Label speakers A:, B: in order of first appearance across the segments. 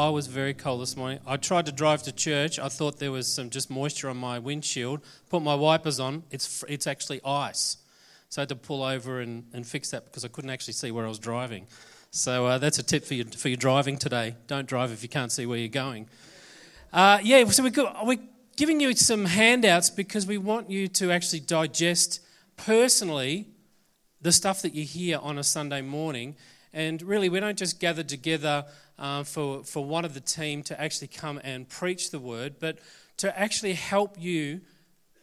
A: I was very cold this morning. I tried to drive to church. I thought there was some just moisture on my windshield. Put my wipers on. It's, it's actually ice. So I had to pull over and, and fix that because I couldn't actually see where I was driving. So uh, that's a tip for, you, for your driving today. Don't drive if you can't see where you're going. Uh, yeah, so we we're giving you some handouts because we want you to actually digest personally the stuff that you hear on a Sunday morning. And really, we don't just gather together uh, for, for one of the team to actually come and preach the word, but to actually help you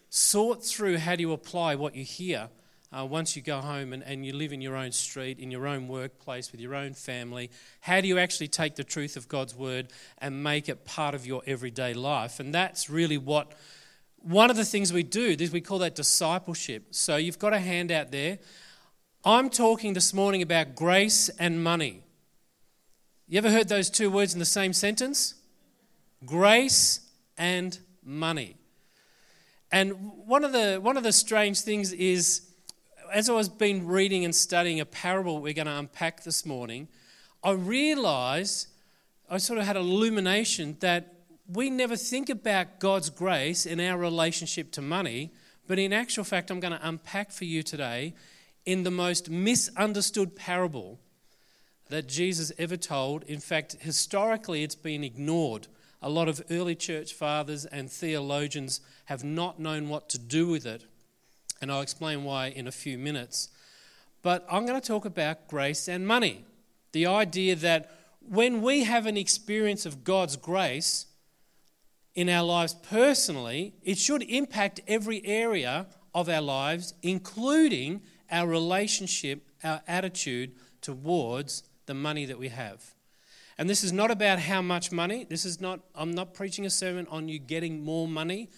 A: sort through how do you apply what you hear uh, once you go home and, and you live in your own street, in your own workplace, with your own family. How do you actually take the truth of God's word and make it part of your everyday life? And that's really what one of the things we do is we call that discipleship. So you've got a hand out there. I'm talking this morning about grace and money. You ever heard those two words in the same sentence? Grace and money. And one of the, one of the strange things is, as I was been reading and studying a parable we're going to unpack this morning, I realized, I sort of had illumination that we never think about God's grace in our relationship to money, but in actual fact, I'm going to unpack for you today in the most misunderstood parable that Jesus ever told. In fact, historically, it's been ignored. A lot of early church fathers and theologians have not known what to do with it. And I'll explain why in a few minutes. But I'm going to talk about grace and money. The idea that when we have an experience of God's grace in our lives personally, it should impact every area of our lives, including our relationship, our attitude towards the money that we have. And this is not about how much money. This is not, I'm not preaching a sermon on you getting more money.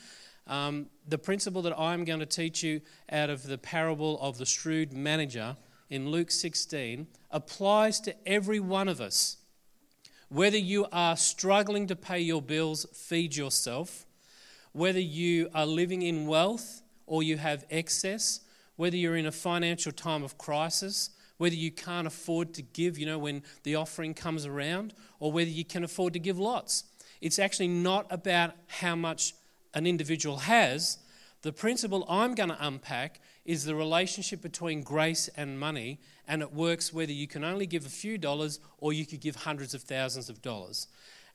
A: Um, the principle that I'm going to teach you out of the parable of the shrewd manager in Luke 16 applies to every one of us. Whether you are struggling to pay your bills, feed yourself, whether you are living in wealth or you have excess, whether you're in a financial time of crisis, whether you can't afford to give, you know, when the offering comes around, or whether you can afford to give lots. It's actually not about how much an individual has. The principle I'm going to unpack is the relationship between grace and money, and it works whether you can only give a few dollars or you could give hundreds of thousands of dollars.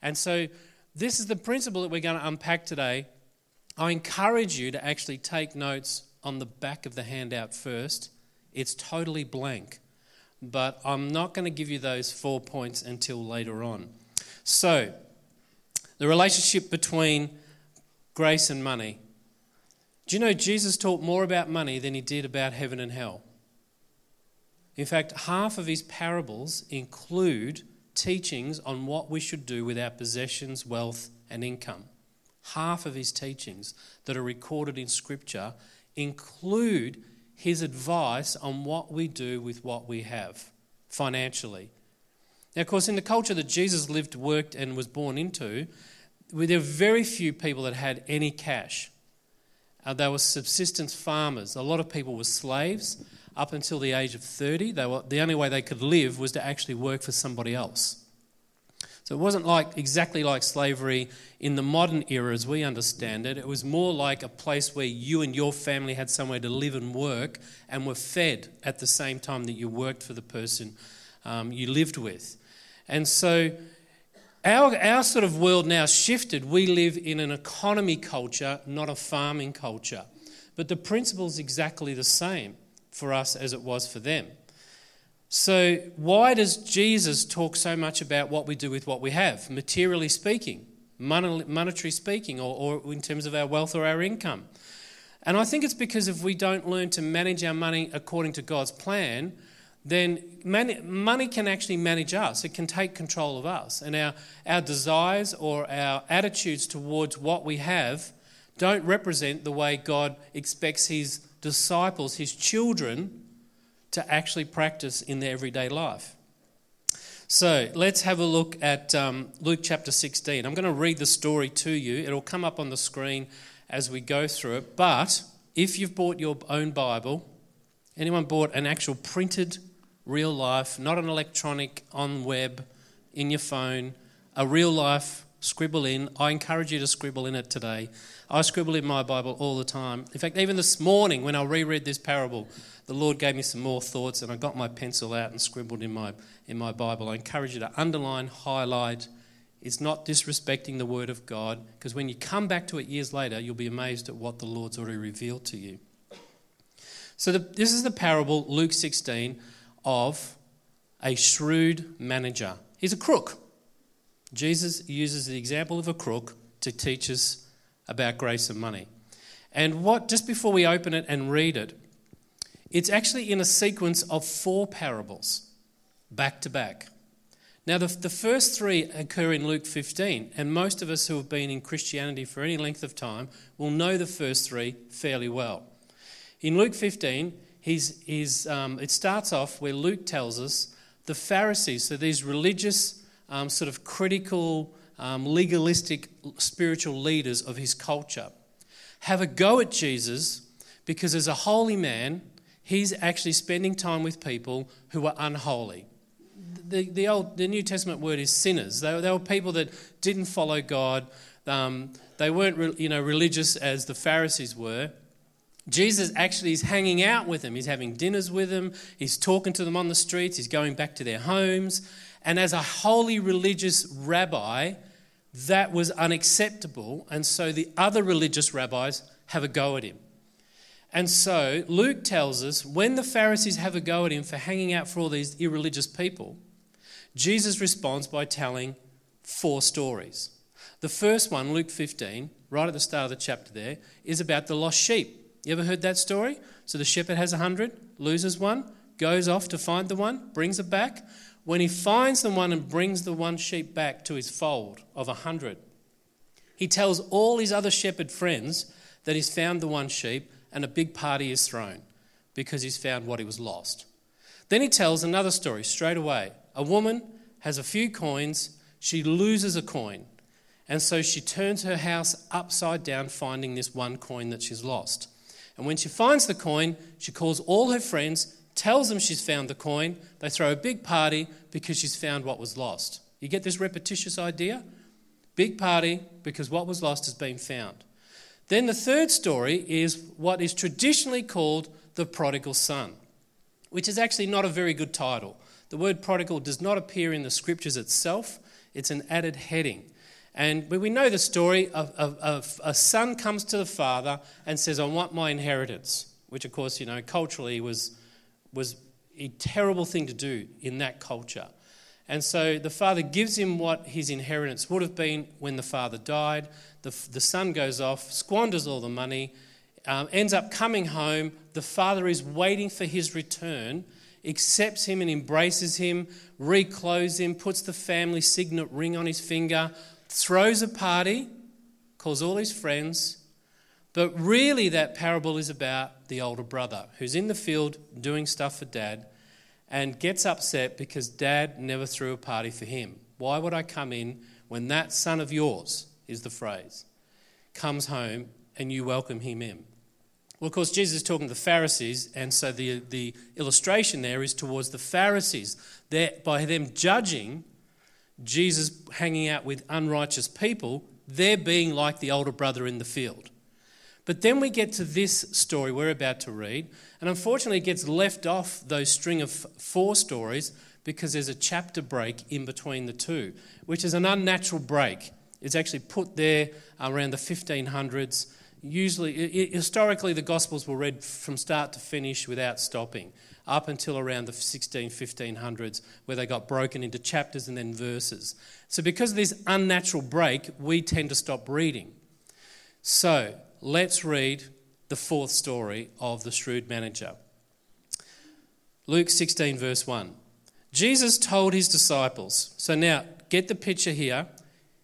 A: And so, this is the principle that we're going to unpack today. I encourage you to actually take notes on the back of the handout first. It's totally blank but I'm not going to give you those four points until later on. So, the relationship between grace and money. Do you know Jesus taught more about money than he did about heaven and hell? In fact, half of his parables include teachings on what we should do with our possessions, wealth, and income. Half of his teachings that are recorded in Scripture include his advice on what we do with what we have financially. Now, of course, in the culture that Jesus lived, worked, and was born into, there were very few people that had any cash. Uh, they were subsistence farmers. A lot of people were slaves up until the age of 30. They were, the only way they could live was to actually work for somebody else. So it wasn't like exactly like slavery in the modern era as we understand it. It was more like a place where you and your family had somewhere to live and work and were fed at the same time that you worked for the person um, you lived with. And so our, our sort of world now shifted. We live in an economy culture, not a farming culture. But the principle is exactly the same for us as it was for them. So, why does Jesus talk so much about what we do with what we have, materially speaking, monetary speaking, or, or in terms of our wealth or our income? And I think it's because if we don't learn to manage our money according to God's plan, then money, money can actually manage us. It can take control of us. And our, our desires or our attitudes towards what we have don't represent the way God expects His disciples, His children, to actually practice in their everyday life. So let's have a look at um, Luke chapter 16. I'm going to read the story to you. It'll come up on the screen as we go through it. But if you've bought your own Bible, anyone bought an actual printed, real life, not an electronic, on web, in your phone, a real life scribble in. I encourage you to scribble in it today. I scribble in my Bible all the time. In fact, even this morning when I reread this parable, the Lord gave me some more thoughts and I got my pencil out and scribbled in my, in my Bible. I encourage you to underline, highlight. It's not disrespecting the Word of God because when you come back to it years later, you'll be amazed at what the Lord's already revealed to you. So, the, this is the parable, Luke 16, of a shrewd manager. He's a crook. Jesus uses the example of a crook to teach us about grace and money. And what, just before we open it and read it, it's actually in a sequence of four parables, back to back. Now, the, the first three occur in Luke 15, and most of us who have been in Christianity for any length of time will know the first three fairly well. In Luke 15, he's, he's, um, it starts off where Luke tells us the Pharisees, so these religious, um, sort of critical, um, legalistic spiritual leaders of his culture, have a go at Jesus because as a holy man, he's actually spending time with people who are unholy. The, the, old, the New Testament word is sinners. They, they were people that didn't follow God. Um, they weren't you know, religious as the Pharisees were. Jesus actually is hanging out with them. He's having dinners with them. He's talking to them on the streets. He's going back to their homes. And as a holy religious rabbi, that was unacceptable. And so the other religious rabbis have a go at him. And so Luke tells us when the Pharisees have a go at him for hanging out for all these irreligious people, Jesus responds by telling four stories. The first one, Luke 15, right at the start of the chapter there, is about the lost sheep. You ever heard that story? So the shepherd has a hundred, loses one, goes off to find the one, brings it back. When he finds the one and brings the one sheep back to his fold of a hundred, he tells all his other shepherd friends that he's found the one sheep and a big party is thrown because he's found what he was lost. Then he tells another story straight away. A woman has a few coins, she loses a coin, and so she turns her house upside down, finding this one coin that she's lost. And when she finds the coin, she calls all her friends, tells them she's found the coin. They throw a big party because she's found what was lost. You get this repetitious idea? Big party because what was lost has been found. Then the third story is what is traditionally called the prodigal son, which is actually not a very good title. The word prodigal does not appear in the scriptures itself, it's an added heading. And we know the story of, of, of, a son comes to the father and says, I want my inheritance, which, of course, you know, culturally was, was a terrible thing to do in that culture. And so the father gives him what his inheritance would have been when the father died. The, the son goes off, squanders all the money, um, ends up coming home. The father is waiting for his return, accepts him and embraces him, reclothes him, puts the family signet ring on his finger, throws a party, calls all his friends, but really that parable is about the older brother who's in the field doing stuff for dad and gets upset because dad never threw a party for him. Why would I come in when that son of yours, is the phrase, comes home and you welcome him in? Well, of course, Jesus is talking to the Pharisees, and so the, the illustration there is towards the Pharisees. They're, by them judging Jesus hanging out with unrighteous people, they're being like the older brother in the field. But then we get to this story we're about to read, and unfortunately, it gets left off those string of four stories because there's a chapter break in between the two, which is an unnatural break. It's actually put there around the 1500s. Usually, historically, the Gospels were read from start to finish without stopping up until around the 16, 1500s, where they got broken into chapters and then verses. So, because of this unnatural break, we tend to stop reading. So, let's read the fourth story of the shrewd manager. Luke 16, verse 1. Jesus told his disciples, so now get the picture here.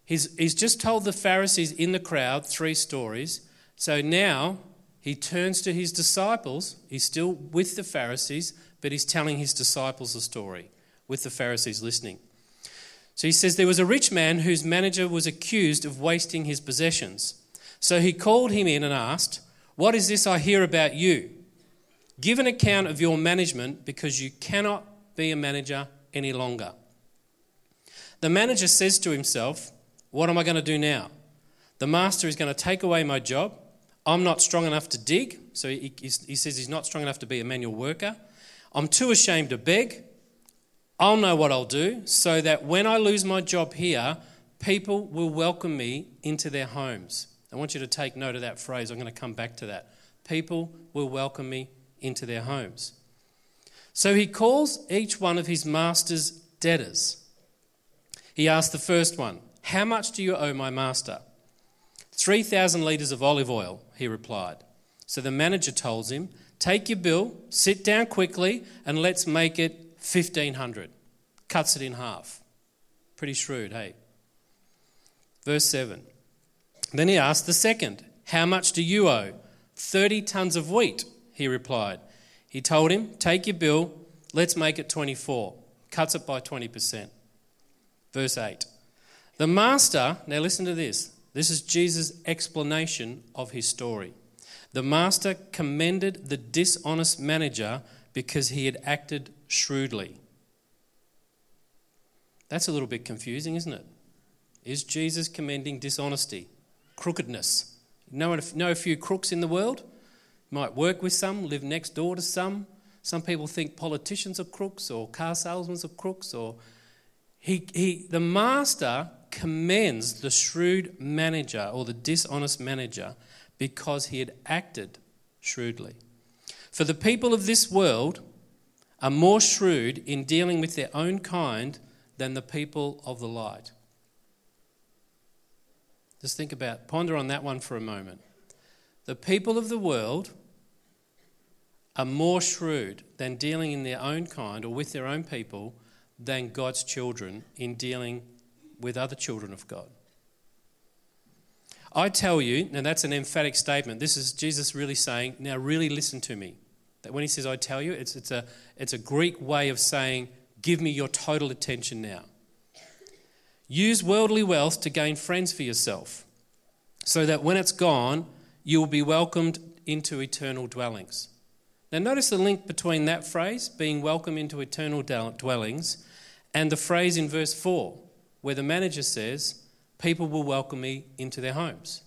A: He's, he's just told the Pharisees in the crowd three stories. So now he turns to his disciples. He's still with the Pharisees, but he's telling his disciples a story with the Pharisees listening. So he says, There was a rich man whose manager was accused of wasting his possessions. So he called him in and asked, What is this I hear about you? Give an account of your management because you cannot be a manager any longer. The manager says to himself, What am I going to do now? The master is going to take away my job. I'm not strong enough to dig. So he, he says he's not strong enough to be a manual worker. I'm too ashamed to beg. I'll know what I'll do so that when I lose my job here, people will welcome me into their homes. I want you to take note of that phrase. I'm going to come back to that. People will welcome me into their homes. So he calls each one of his master's debtors. He asks the first one, How much do you owe my master? 3,000 litres of olive oil, he replied. So the manager tells him, Take your bill, sit down quickly, and let's make it 1,500. Cuts it in half. Pretty shrewd, hey? Verse 7. Then he asked the second, How much do you owe? 30 tons of wheat, he replied. He told him, Take your bill, let's make it 24. Cuts it by 20%. Verse 8. The master, now listen to this. This is Jesus' explanation of his story. The master commended the dishonest manager because he had acted shrewdly. That's a little bit confusing, isn't it? Is Jesus commending dishonesty, crookedness? Know, know a few crooks in the world? Might work with some, live next door to some. Some people think politicians are crooks or car salesmen are crooks. Or he, he, the master commends the shrewd manager or the dishonest manager because he had acted shrewdly. For the people of this world are more shrewd in dealing with their own kind than the people of the light. Just think about, ponder on that one for a moment. The people of the world are more shrewd than dealing in their own kind or with their own people than God's children in dealing with other children of God. I tell you, and that's an emphatic statement. This is Jesus really saying, now really listen to me. That when he says, I tell you, it's, it's, a, it's a Greek way of saying, give me your total attention now. Use worldly wealth to gain friends for yourself, so that when it's gone, you will be welcomed into eternal dwellings. Now, notice the link between that phrase, being welcome into eternal dwellings, and the phrase in verse 4, where the manager says, people will welcome me into their homes.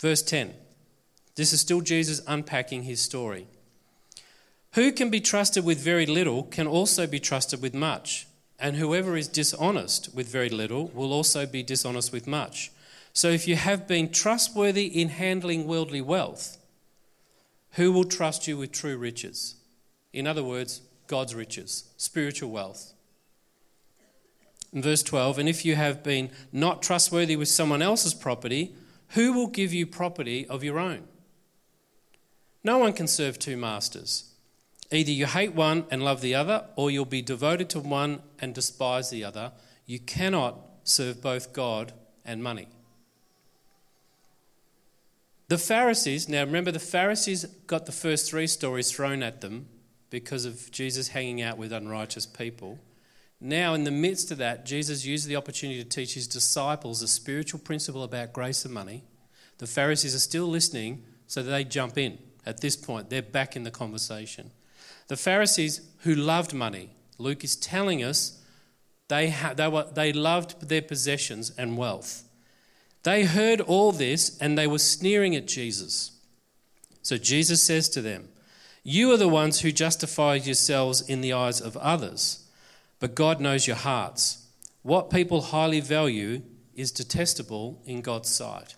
A: Verse 10. This is still Jesus unpacking his story. Who can be trusted with very little can also be trusted with much, and whoever is dishonest with very little will also be dishonest with much. So if you have been trustworthy in handling worldly wealth, who will trust you with true riches? In other words, God's riches, spiritual wealth. In verse 12, and if you have been not trustworthy with someone else's property, who will give you property of your own? No one can serve two masters. Either you hate one and love the other, or you'll be devoted to one and despise the other. You cannot serve both God and money. The Pharisees, now remember, the Pharisees got the first three stories thrown at them because of Jesus hanging out with unrighteous people. Now, in the midst of that, Jesus used the opportunity to teach his disciples a spiritual principle about grace and money. The Pharisees are still listening, so they jump in. At this point, they're back in the conversation. The Pharisees who loved money, Luke is telling us they, ha- they, were, they loved their possessions and wealth. They heard all this and they were sneering at Jesus. So Jesus says to them, You are the ones who justify yourselves in the eyes of others but God knows your hearts. What people highly value is detestable in God's sight.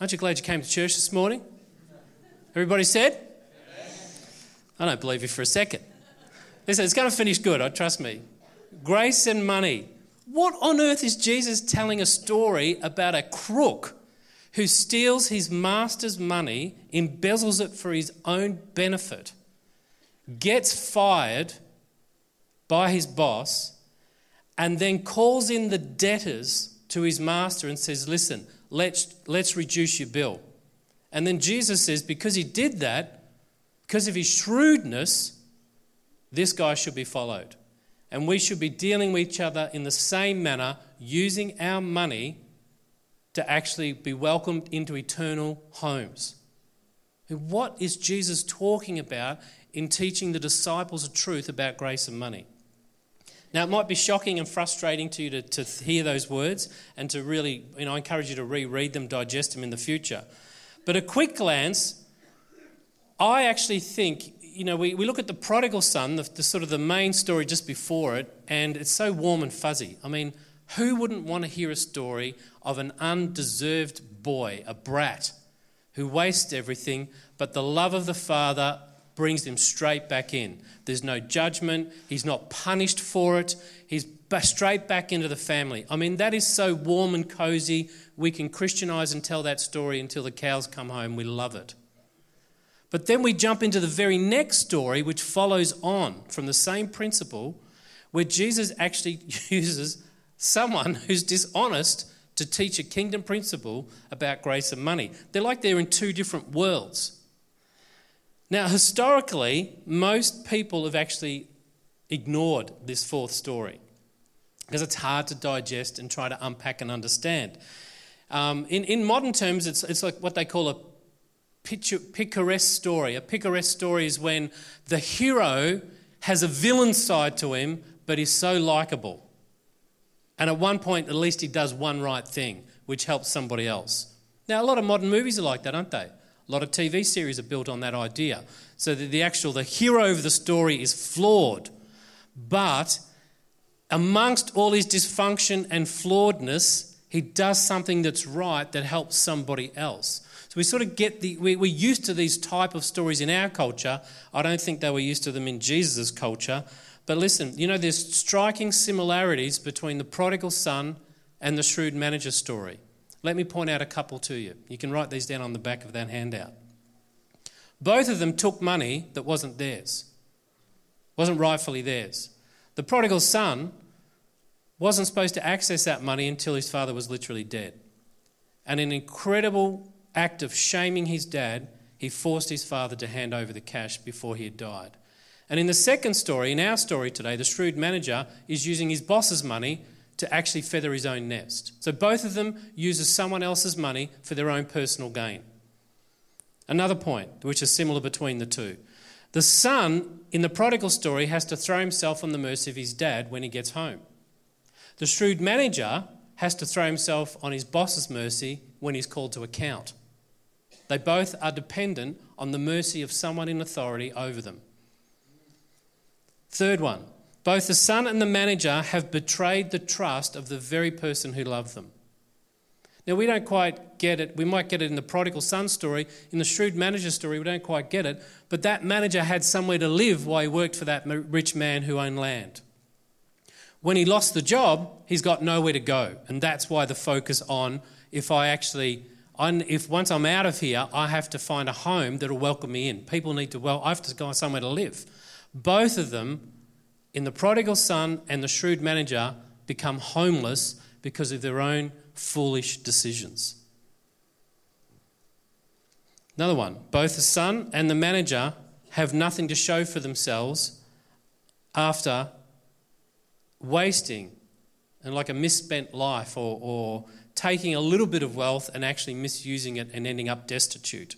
A: Aren't you glad you came to church this morning? Everybody said? I don't believe you for a second. Listen, it's going to finish good, I trust me. Grace and money. What on earth is Jesus telling a story about a crook who steals his master's money, embezzles it for his own benefit, gets fired, by his boss and then calls in the debtors to his master and says, Listen, let's, let's reduce your bill. And then Jesus says, Because he did that, because of his shrewdness, this guy should be followed. And we should be dealing with each other in the same manner, using our money to actually be welcomed into eternal homes. What is Jesus talking about in teaching the disciples the truth about grace and money? Now, it might be shocking and frustrating to you to, to hear those words and to really, you know, I encourage you to reread them, digest them in the future. But a quick glance, I actually think, you know, we, we look at the prodigal son, the, the sort of the main story just before it, and it's so warm and fuzzy. I mean, who wouldn't want to hear a story of an undeserved boy, a brat, who wastes everything, but the love of the father brings him straight back in? There's no judgment, he's not punished for it, he's straight back into the family. I mean, that is so warm and cozy. We can Christianize and tell that story until the cows come home. We love it. But then we jump into the very next story, which follows on from the same principle, where Jesus actually uses someone who's dishonest to teach a kingdom principle about grace and money. They're like they're in two different worlds. Now, historically, most people have actually ignored this fourth story because it's hard to digest and try to unpack and understand. Um, in, in modern terms, it's, it's like what they call a picaresque story. A picaresque story is when the hero has a villain side to him, but is so likable. And at one point, at least he does one right thing, which helps somebody else. Now, a lot of modern movies are like that, aren't they? A lot of TV series are built on that idea. So that the actual, the hero of the story is flawed. But amongst all his dysfunction and flawedness, he does something that's right that helps somebody else. So we sort of get the, we, we're used to these type of stories in our culture. I don't think they were used to them in Jesus' culture. But listen, you know, there's striking similarities between the prodigal son and the shrewd manager story. Let me point out a couple to you. You can write these down on the back of that handout. Both of them took money that wasn't theirs, wasn't rightfully theirs. The prodigal son wasn't supposed to access that money until his father was literally dead. And an incredible act of shaming his dad, he forced his father to hand over the cash before he had died. And in the second story, in our story today, the shrewd manager is using his boss's money to actually feather his own nest. So both of them uses someone else's money for their own personal gain. Another point, which is similar between the two. The son in the prodigal story has to throw himself on the mercy of his dad when he gets home. The shrewd manager has to throw himself on his boss's mercy when he's called to account. They both are dependent on the mercy of someone in authority over them. Third one, both the son and the manager have betrayed the trust of the very person who loved them. Now, we don't quite get it. We might get it in the prodigal son story. In the shrewd manager story, we don't quite get it. But that manager had somewhere to live while he worked for that rich man who owned land. When he lost the job, he's got nowhere to go. And that's why the focus on if I actually, if once I'm out of here, I have to find a home that'll welcome me in. People need to, well, I have to go somewhere to live. Both of them, in the prodigal son and the shrewd manager, become homeless because of their own foolish decisions. Another one both the son and the manager have nothing to show for themselves after wasting and like a misspent life or, or taking a little bit of wealth and actually misusing it and ending up destitute.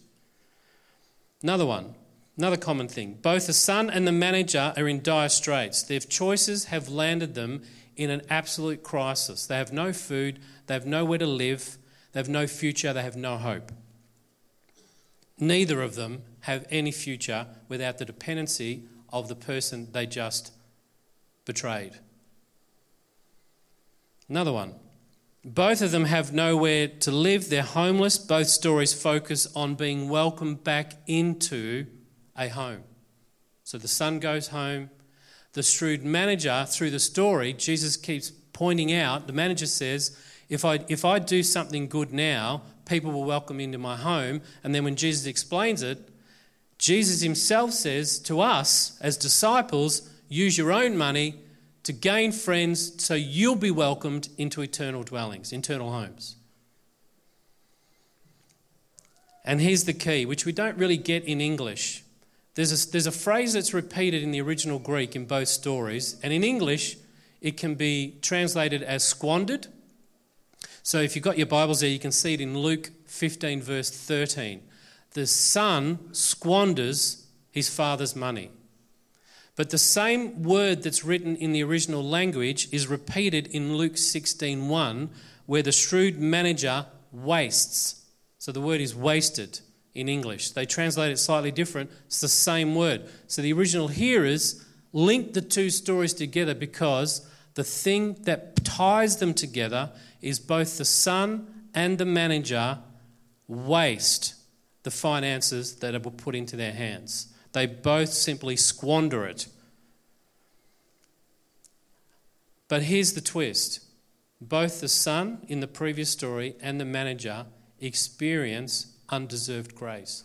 A: Another one Another common thing both the son and the manager are in dire straits. Their choices have landed them in an absolute crisis. They have no food, they have nowhere to live, they have no future, they have no hope. Neither of them have any future without the dependency of the person they just betrayed. Another one. Both of them have nowhere to live, they're homeless. Both stories focus on being welcomed back into a home. So the son goes home. The shrewd manager, through the story, Jesus keeps pointing out, the manager says, if I, if I do something good now, people will welcome me into my home. And then when Jesus explains it, Jesus himself says to us as disciples, use your own money to gain friends so you'll be welcomed into eternal dwellings, eternal homes. And here's the key, which we don't really get in English. There's a, there's a phrase that's repeated in the original Greek in both stories, and in English, it can be translated as squandered. So if you've got your Bibles there, you can see it in Luke 15, verse 13. The son squanders his father's money. But the same word that's written in the original language is repeated in Luke 16:1 where the shrewd manager wastes. So the word is wasted in English. They translate it slightly different. It's the same word. So the original hearers linked the two stories together because the thing that ties them together is both the son and the manager waste the finances that are put into their hands. They both simply squander it. But here's the twist both the son in the previous story and the manager experience undeserved grace.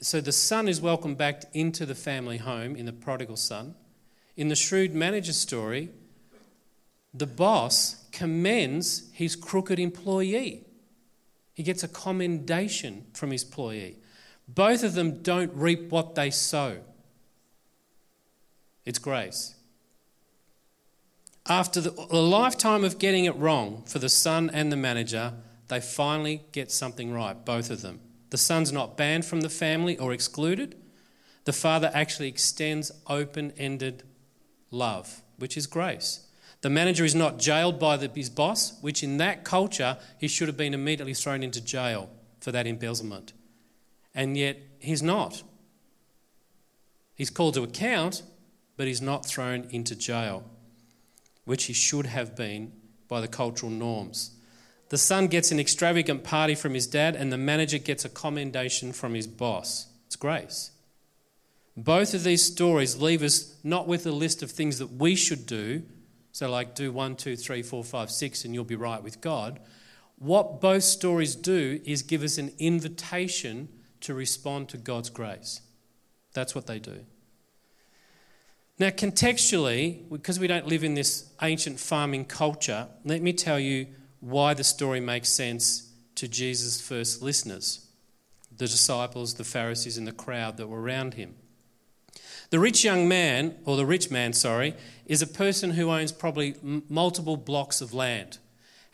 A: So the son is welcomed back into the family home in the prodigal son. In the shrewd manager story, the boss commends his crooked employee. He gets a commendation from his employee. Both of them don't reap what they sow. It's grace. After the, a lifetime of getting it wrong for the son and the manager, they finally get something right, both of them. The son's not banned from the family or excluded. The father actually extends open ended love, which is grace. The manager is not jailed by the, his boss, which in that culture he should have been immediately thrown into jail for that embezzlement. And yet he's not. He's called to account, but he's not thrown into jail, which he should have been by the cultural norms. The son gets an extravagant party from his dad, and the manager gets a commendation from his boss. It's grace. Both of these stories leave us not with a list of things that we should do, so, like, do one, two, three, four, five, six, and you'll be right with God. What both stories do is give us an invitation to respond to God's grace. That's what they do. Now, contextually, because we don't live in this ancient farming culture, let me tell you why the story makes sense to Jesus' first listeners the disciples, the Pharisees, and the crowd that were around him. The rich young man, or the rich man, sorry, is a person who owns probably multiple blocks of land.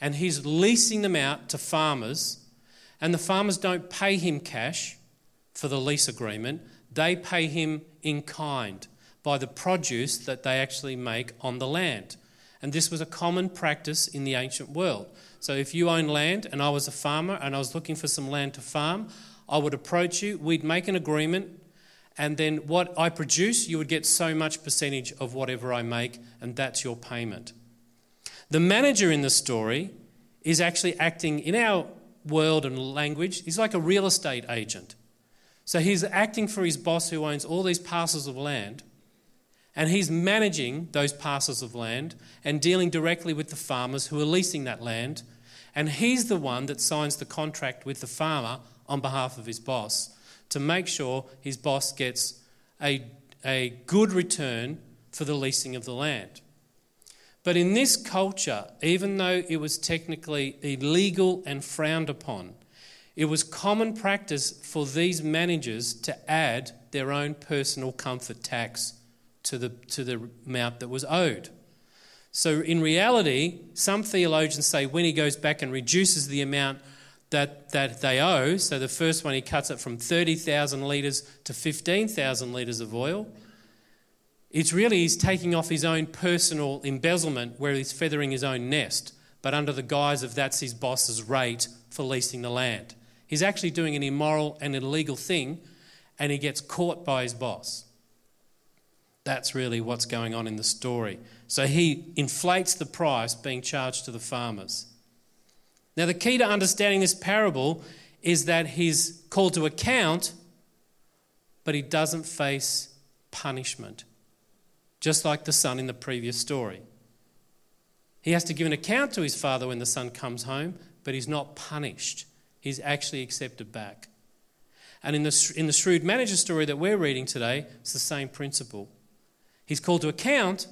A: And he's leasing them out to farmers, and the farmers don't pay him cash for the lease agreement, they pay him in kind by the produce that they actually make on the land. And this was a common practice in the ancient world. So if you own land and I was a farmer and I was looking for some land to farm, I would approach you, we'd make an agreement, and then what I produce, you would get so much percentage of whatever I make, and that's your payment. The manager in the story is actually acting in our world and language, he's like a real estate agent. So he's acting for his boss who owns all these parcels of land, and he's managing those parcels of land and dealing directly with the farmers who are leasing that land. And he's the one that signs the contract with the farmer on behalf of his boss to make sure his boss gets a, a good return for the leasing of the land. But in this culture, even though it was technically illegal and frowned upon, it was common practice for these managers to add their own personal comfort tax to the, to the amount that was owed. So, in reality, some theologians say when he goes back and reduces the amount that, that they owe. So the first one, he cuts it from 30,000 litres to 15,000 litres of oil. It's really he's taking off his own personal embezzlement where he's feathering his own nest, but under the guise of that's his boss's rate for leasing the land. He's actually doing an immoral and illegal thing, and he gets caught by his boss. That's really what's going on in the story. So he inflates the price being charged to the farmers. Now, the key to understanding this parable is that he's called to account, but he doesn't face punishment, just like the son in the previous story. He has to give an account to his father when the son comes home, but he's not punished. He's actually accepted back. And in the, in the shrewd manager story that we're reading today, it's the same principle. He's called to account,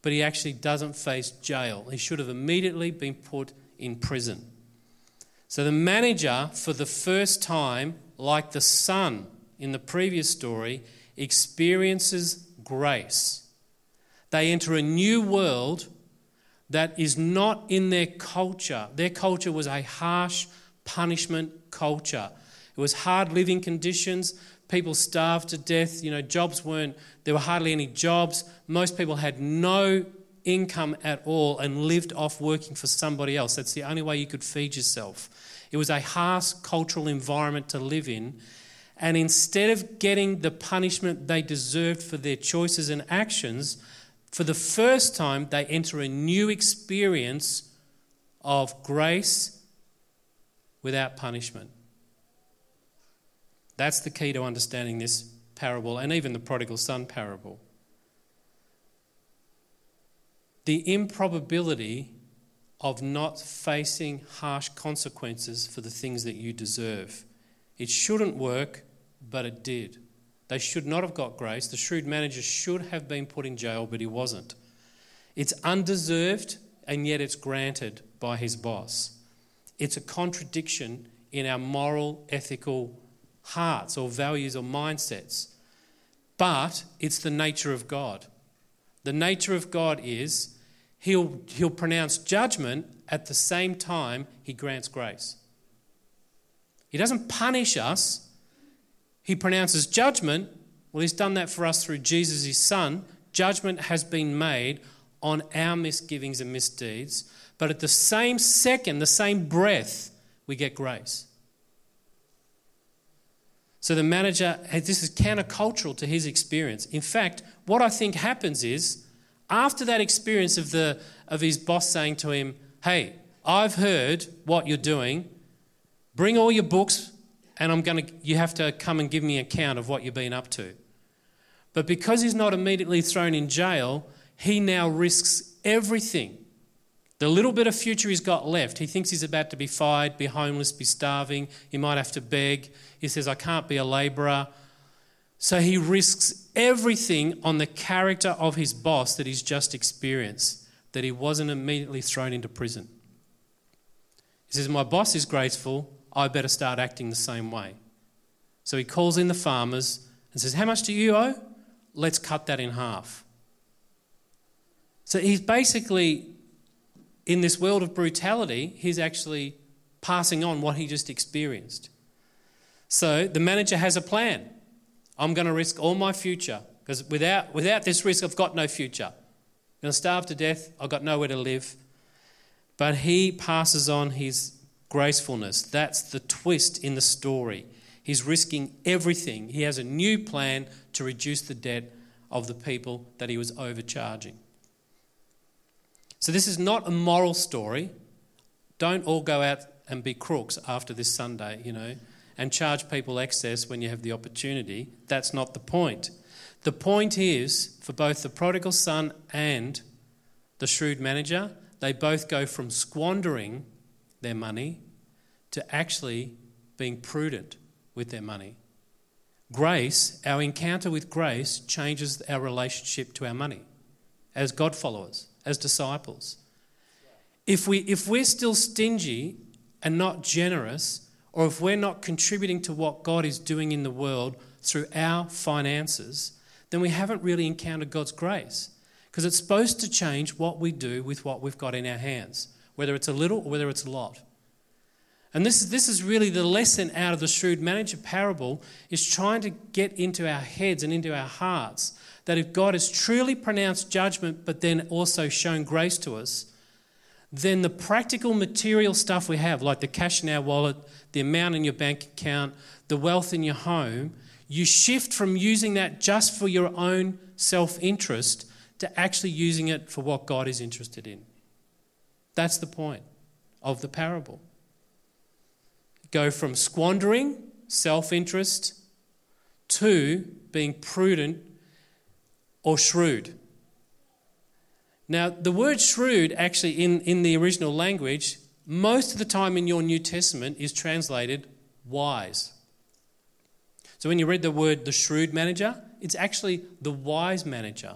A: but he actually doesn't face jail. He should have immediately been put in prison. So the manager, for the first time, like the son in the previous story, experiences grace. They enter a new world that is not in their culture. Their culture was a harsh punishment culture. It was hard living conditions. People starved to death. You know, jobs weren't, there were hardly any jobs. Most people had no income at all and lived off working for somebody else. That's the only way you could feed yourself. It was a harsh cultural environment to live in. And instead of getting the punishment they deserved for their choices and actions, for the first time, they enter a new experience of grace without punishment. That's the key to understanding this parable and even the prodigal son parable. The improbability of not facing harsh consequences for the things that you deserve. It shouldn't work, but it did. They should not have got grace. The shrewd manager should have been put in jail, but he wasn't. It's undeserved, and yet it's granted by his boss. It's a contradiction in our moral, ethical hearts or values or mindsets. But it's the nature of God. The nature of God is he'll, he'll pronounce judgment at the same time he grants grace. He doesn't punish us, he pronounces judgment. Well, he's done that for us through Jesus, his son. Judgment has been made on our misgivings and misdeeds. But at the same second, the same breath, we get grace. So the manager, this is countercultural to his experience. In fact, what I think happens is, after that experience of, the, of his boss saying to him, Hey, I've heard what you're doing, bring all your books, and I'm to, you have to come and give me an account of what you've been up to. But because he's not immediately thrown in jail, he now risks everything. The little bit of future he's got left, he thinks he's about to be fired, be homeless, be starving, he might have to beg. He says, I can't be a labourer. So he risks everything on the character of his boss that he's just experienced, that he wasn't immediately thrown into prison. He says, My boss is graceful, I better start acting the same way. So he calls in the farmers and says, How much do you owe? Let's cut that in half. So he's basically, in this world of brutality, he's actually passing on what he just experienced. So the manager has a plan. I'm going to risk all my future because without, without this risk, I've got no future. I'm going to starve to death. I've got nowhere to live. But he passes on his gracefulness. That's the twist in the story. He's risking everything. He has a new plan to reduce the debt of the people that he was overcharging. So, this is not a moral story. Don't all go out and be crooks after this Sunday, you know and charge people excess when you have the opportunity. That's not the point. The point is for both the prodigal son and the shrewd manager, they both go from squandering their money to actually being prudent with their money. Grace, our encounter with grace, changes our relationship to our money as God followers, as disciples. If, we, if we're still stingy and not generous, or if we're not contributing to what God is doing in the world through our finances, then we haven't really encountered God's grace. Because it's supposed to change what we do with what we've got in our hands, whether it's a little or whether it's a lot. And this, this is really the lesson out of the shrewd manager parable is trying to get into our heads and into our hearts that if God has truly pronounced judgment but then also shown grace to us, then the practical material stuff we have, like the cash in our wallet, the amount in your bank account, the wealth in your home, you shift from using that just for your own self interest to actually using it for what God is interested in. That's the point of the parable. Go from squandering self interest to being prudent or shrewd. Now, the word shrewd actually in, in the original language most of the time in your New Testament is translated wise. So when you read the word the shrewd manager, it's actually the wise manager.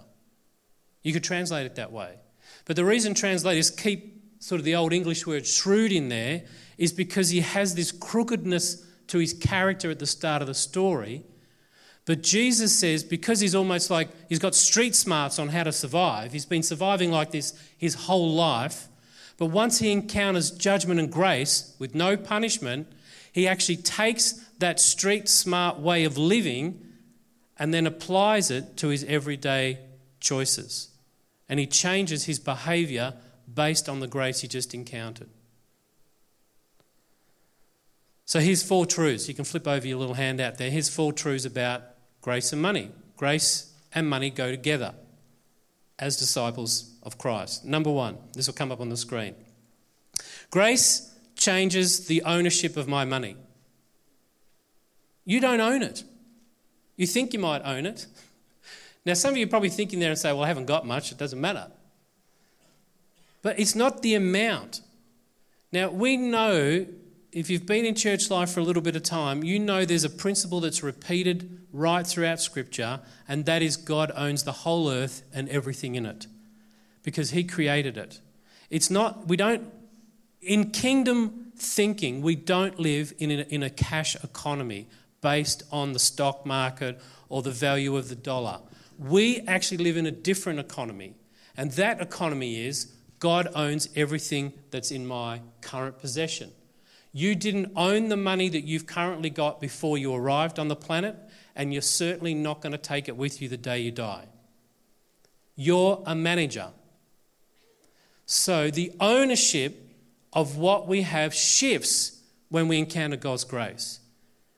A: You could translate it that way. But the reason translators keep sort of the old English word shrewd in there is because he has this crookedness to his character at the start of the story. But Jesus says, because he's almost like he's got street smarts on how to survive, he's been surviving like this his whole life, but once he encounters judgment and grace with no punishment, he actually takes that street smart way of living and then applies it to his everyday choices. And he changes his behavior based on the grace he just encountered. So here's four truths. You can flip over your little handout there. Here's four truths about grace and money. Grace and money go together as disciples of Christ. Number one, this will come up on the screen. Grace changes the ownership of my money. You don't own it. You think you might own it. Now, some of you are probably thinking there and say, Well, I haven't got much, it doesn't matter. But it's not the amount. Now, we know if you've been in church life for a little bit of time, you know there's a principle that's repeated right throughout Scripture, and that is God owns the whole earth and everything in it because He created it. It's not, we don't, in kingdom thinking, we don't live in a, in a cash economy based on the stock market or the value of the dollar. We actually live in a different economy, and that economy is God owns everything that's in my current possession. You didn't own the money that you've currently got before you arrived on the planet, and you're certainly not going to take it with you the day you die. You're a manager. So the ownership of what we have shifts when we encounter God's grace.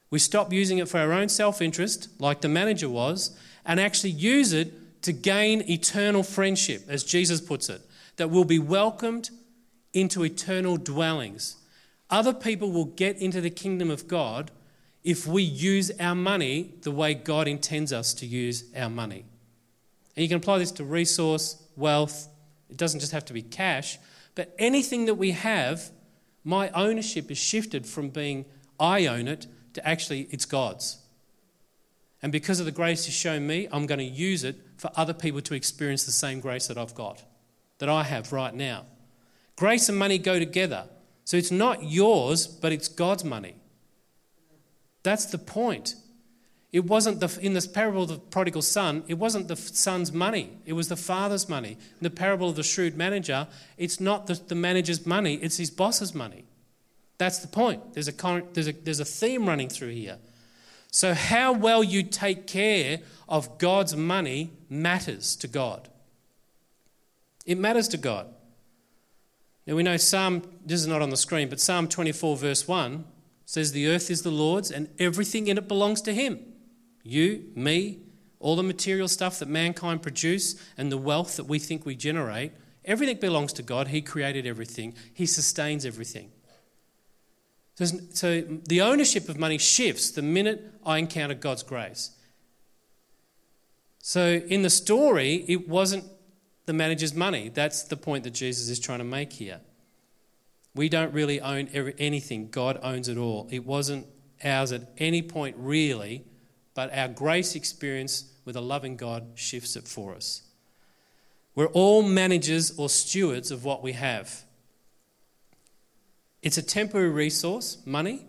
A: We stop using it for our own self interest, like the manager was, and actually use it to gain eternal friendship, as Jesus puts it, that will be welcomed into eternal dwellings. Other people will get into the kingdom of God if we use our money the way God intends us to use our money. And you can apply this to resource, wealth. It doesn't just have to be cash, but anything that we have, my ownership is shifted from being I own it to actually it's God's. And because of the grace He's shown me, I'm going to use it for other people to experience the same grace that I've got, that I have right now. Grace and money go together. So it's not yours, but it's God's money. That's the point. It wasn't the, in this parable of the prodigal son, it wasn't the son's money, it was the father's money. In the parable of the shrewd manager, it's not the, the manager's money, it's his boss's money. That's the point. There's a, there's, a, there's a theme running through here. So, how well you take care of God's money matters to God. It matters to God. Now we know Psalm, this is not on the screen, but Psalm 24, verse 1 says, The earth is the Lord's and everything in it belongs to Him. You, me, all the material stuff that mankind produce and the wealth that we think we generate, everything belongs to God. He created everything, He sustains everything. So the ownership of money shifts the minute I encounter God's grace. So in the story, it wasn't the manager's money. That's the point that Jesus is trying to make here. We don't really own anything, God owns it all. It wasn't ours at any point, really, but our grace experience with a loving God shifts it for us. We're all managers or stewards of what we have. It's a temporary resource, money,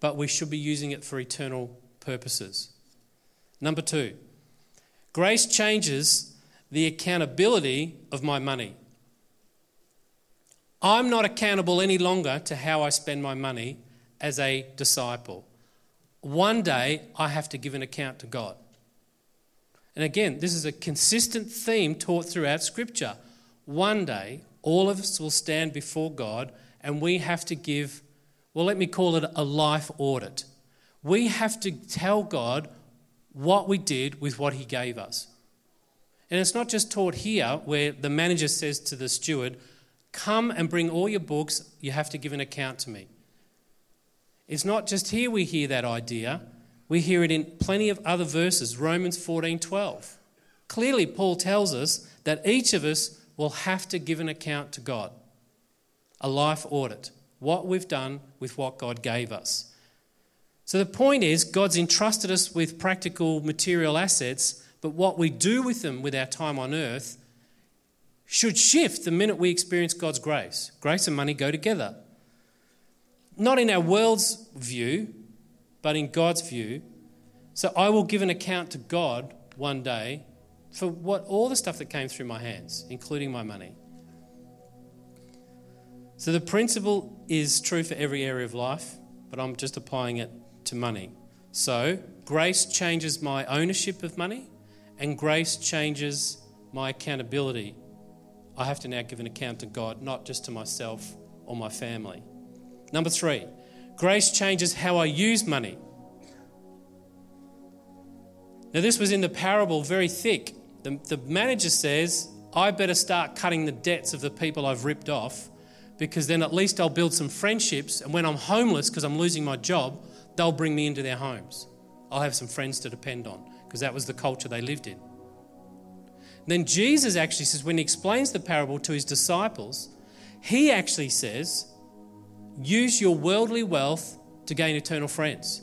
A: but we should be using it for eternal purposes. Number two, grace changes the accountability of my money. I'm not accountable any longer to how I spend my money as a disciple. One day I have to give an account to God. And again, this is a consistent theme taught throughout Scripture. One day, all of us will stand before God and we have to give, well, let me call it a life audit. We have to tell God what we did with what He gave us. And it's not just taught here where the manager says to the steward, Come and bring all your books, you have to give an account to me. It's not just here we hear that idea, we hear it in plenty of other verses, Romans 14 12. Clearly, Paul tells us that each of us will have to give an account to God, a life audit, what we've done with what God gave us. So the point is, God's entrusted us with practical material assets but what we do with them with our time on earth should shift the minute we experience God's grace. Grace and money go together. Not in our world's view, but in God's view. So I will give an account to God one day for what all the stuff that came through my hands, including my money. So the principle is true for every area of life, but I'm just applying it to money. So, grace changes my ownership of money, and grace changes my accountability. I have to now give an account to God, not just to myself or my family. Number three, grace changes how I use money. Now, this was in the parable very thick. The, the manager says, I better start cutting the debts of the people I've ripped off because then at least I'll build some friendships. And when I'm homeless because I'm losing my job, they'll bring me into their homes. I'll have some friends to depend on because that was the culture they lived in. Then Jesus actually says, when he explains the parable to his disciples, he actually says, use your worldly wealth to gain eternal friends.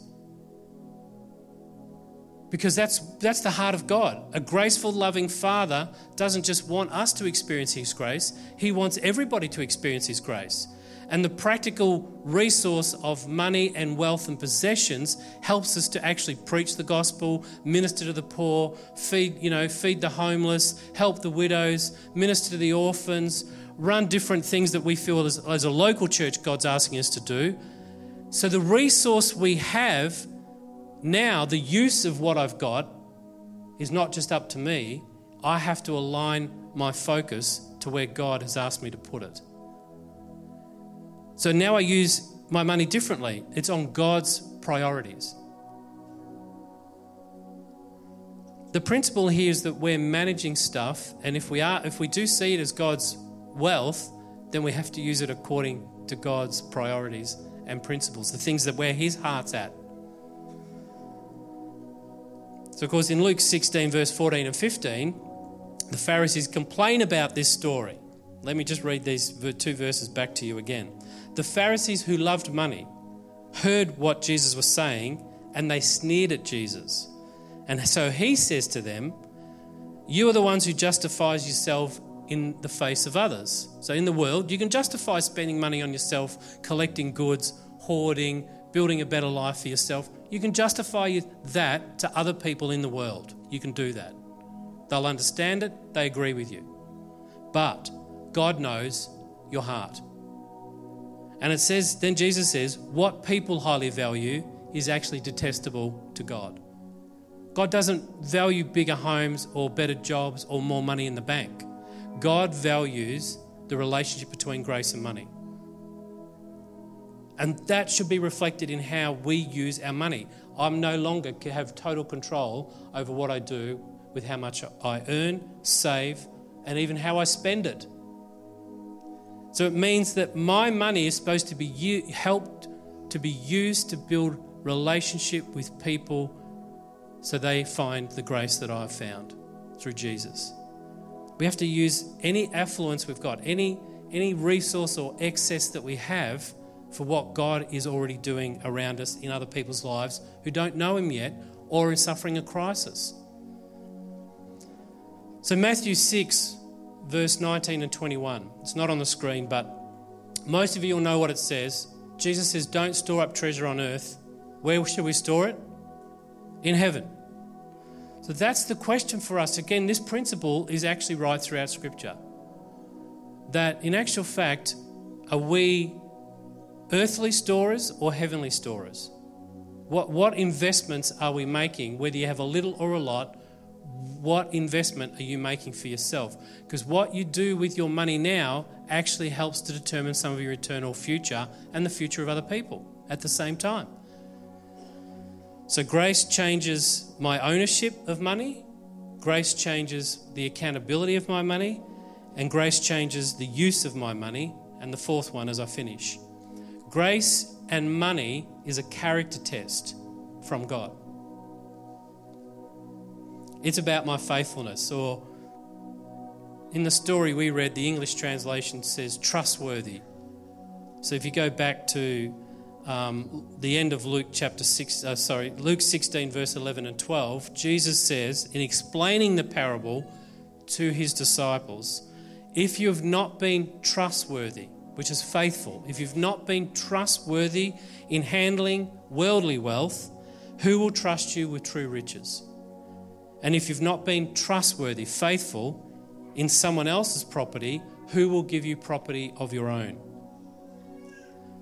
A: Because that's, that's the heart of God. A graceful, loving Father doesn't just want us to experience His grace, He wants everybody to experience His grace. And the practical resource of money and wealth and possessions helps us to actually preach the gospel, minister to the poor, feed, you know, feed the homeless, help the widows, minister to the orphans, run different things that we feel as, as a local church God's asking us to do. So the resource we have now, the use of what I've got is not just up to me, I have to align my focus to where God has asked me to put it. So now I use my money differently. It's on God's priorities. The principle here is that we're managing stuff, and if we are, if we do see it as God's wealth, then we have to use it according to God's priorities and principles, the things that where His heart's at. So, of course, in Luke 16, verse 14 and 15, the Pharisees complain about this story. Let me just read these two verses back to you again. The Pharisees who loved money heard what Jesus was saying and they sneered at Jesus. And so he says to them, You are the ones who justifies yourself in the face of others. So in the world, you can justify spending money on yourself, collecting goods, hoarding, building a better life for yourself. You can justify that to other people in the world. You can do that. They'll understand it, they agree with you. But God knows your heart. And it says, then Jesus says, what people highly value is actually detestable to God. God doesn't value bigger homes or better jobs or more money in the bank. God values the relationship between grace and money. And that should be reflected in how we use our money. I'm no longer have total control over what I do with how much I earn, save, and even how I spend it. So it means that my money is supposed to be u- helped to be used to build relationship with people so they find the grace that I've found through Jesus. We have to use any affluence we've got, any, any resource or excess that we have for what God is already doing around us in other people's lives who don't know Him yet or are suffering a crisis. So, Matthew 6, verse 19 and 21. It's not on the screen, but most of you will know what it says. Jesus says, Don't store up treasure on earth. Where should we store it? In heaven. So that's the question for us. Again, this principle is actually right throughout Scripture. That in actual fact, are we earthly storers or heavenly storers? What, what investments are we making, whether you have a little or a lot? What investment are you making for yourself? Because what you do with your money now actually helps to determine some of your eternal future and the future of other people at the same time. So, grace changes my ownership of money, grace changes the accountability of my money, and grace changes the use of my money. And the fourth one as I finish Grace and money is a character test from God. It's about my faithfulness. Or in the story we read, the English translation says trustworthy. So if you go back to um, the end of Luke chapter 6, uh, sorry, Luke 16, verse 11 and 12, Jesus says, in explaining the parable to his disciples, if you have not been trustworthy, which is faithful, if you've not been trustworthy in handling worldly wealth, who will trust you with true riches? And if you've not been trustworthy, faithful in someone else's property, who will give you property of your own?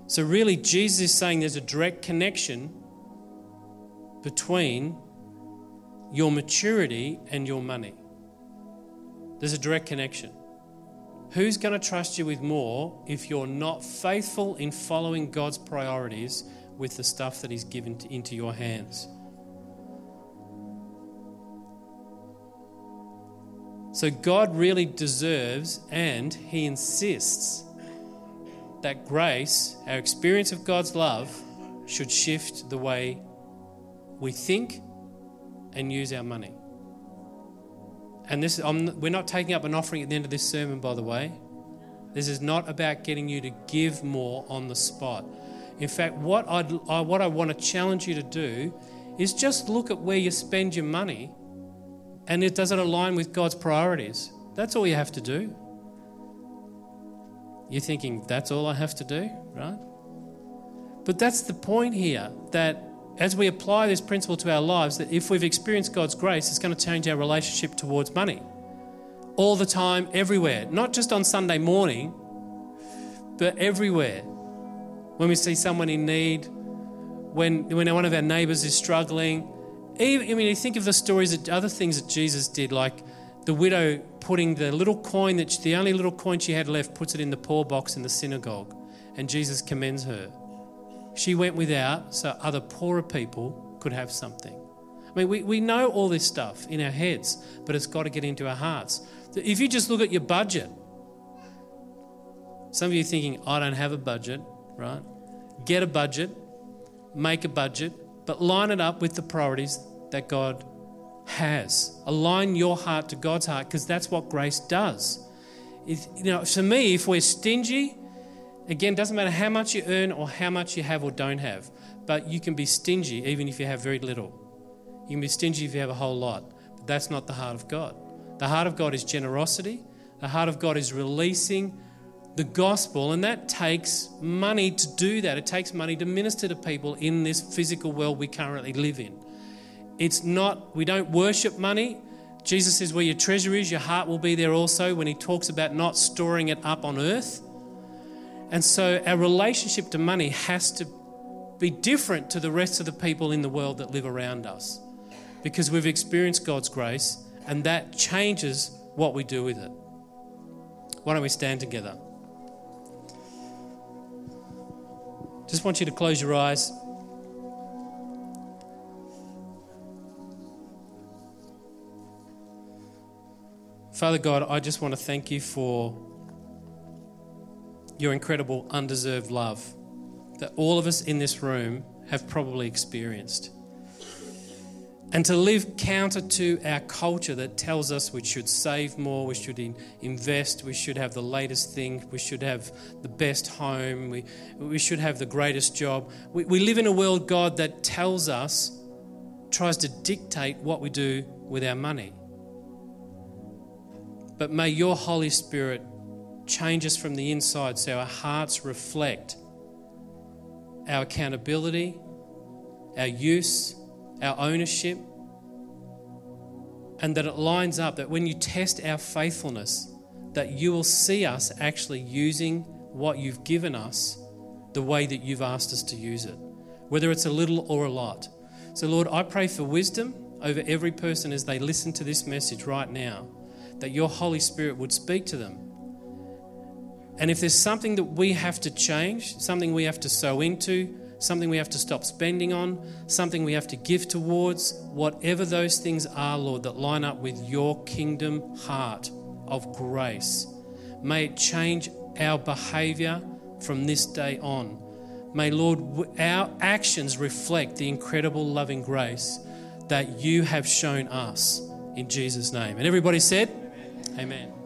A: So, really, Jesus is saying there's a direct connection between your maturity and your money. There's a direct connection. Who's going to trust you with more if you're not faithful in following God's priorities with the stuff that He's given into your hands? So, God really deserves and He insists that grace, our experience of God's love, should shift the way we think and use our money. And this, I'm, we're not taking up an offering at the end of this sermon, by the way. This is not about getting you to give more on the spot. In fact, what, I'd, I, what I want to challenge you to do is just look at where you spend your money and it doesn't align with God's priorities. That's all you have to do. You're thinking, that's all I have to do, right? But that's the point here that as we apply this principle to our lives, that if we've experienced God's grace, it's going to change our relationship towards money. All the time, everywhere. Not just on Sunday morning, but everywhere. When we see someone in need, when, when one of our neighbours is struggling. Even, I mean, you think of the stories, of other things that Jesus did, like the widow putting the little coin that she, the only little coin she had left puts it in the poor box in the synagogue and jesus commends her. She went without so other poorer people could have something. I mean we, we know all this stuff in our heads but it's got to get into our hearts. If you just look at your budget some of you thinking i don't have a budget right? Get a budget make a budget but line it up with the priorities that god has. Align your heart to God's heart because that's what grace does. If, you know, for me, if we're stingy, again, doesn't matter how much you earn or how much you have or don't have, but you can be stingy even if you have very little. You can be stingy if you have a whole lot, but that's not the heart of God. The heart of God is generosity. The heart of God is releasing the gospel, and that takes money to do that. It takes money to minister to people in this physical world we currently live in. It's not, we don't worship money. Jesus says, where your treasure is, your heart will be there also when he talks about not storing it up on earth. And so our relationship to money has to be different to the rest of the people in the world that live around us because we've experienced God's grace and that changes what we do with it. Why don't we stand together? Just want you to close your eyes. Father God, I just want to thank you for your incredible undeserved love that all of us in this room have probably experienced. And to live counter to our culture that tells us we should save more, we should in, invest, we should have the latest thing, we should have the best home, we, we should have the greatest job. We, we live in a world, God, that tells us, tries to dictate what we do with our money. But may your Holy Spirit change us from the inside so our hearts reflect our accountability, our use, our ownership, and that it lines up that when you test our faithfulness, that you will see us actually using what you've given us the way that you've asked us to use it, whether it's a little or a lot. So, Lord, I pray for wisdom over every person as they listen to this message right now that your Holy Spirit would speak to them. And if there's something that we have to change, something we have to sow into, something we have to stop spending on, something we have to give towards, whatever those things are, Lord, that line up with your kingdom heart of grace, may it change our behavior from this day on. May, Lord, our actions reflect the incredible loving grace that you have shown us in Jesus' name. And everybody said, Amen.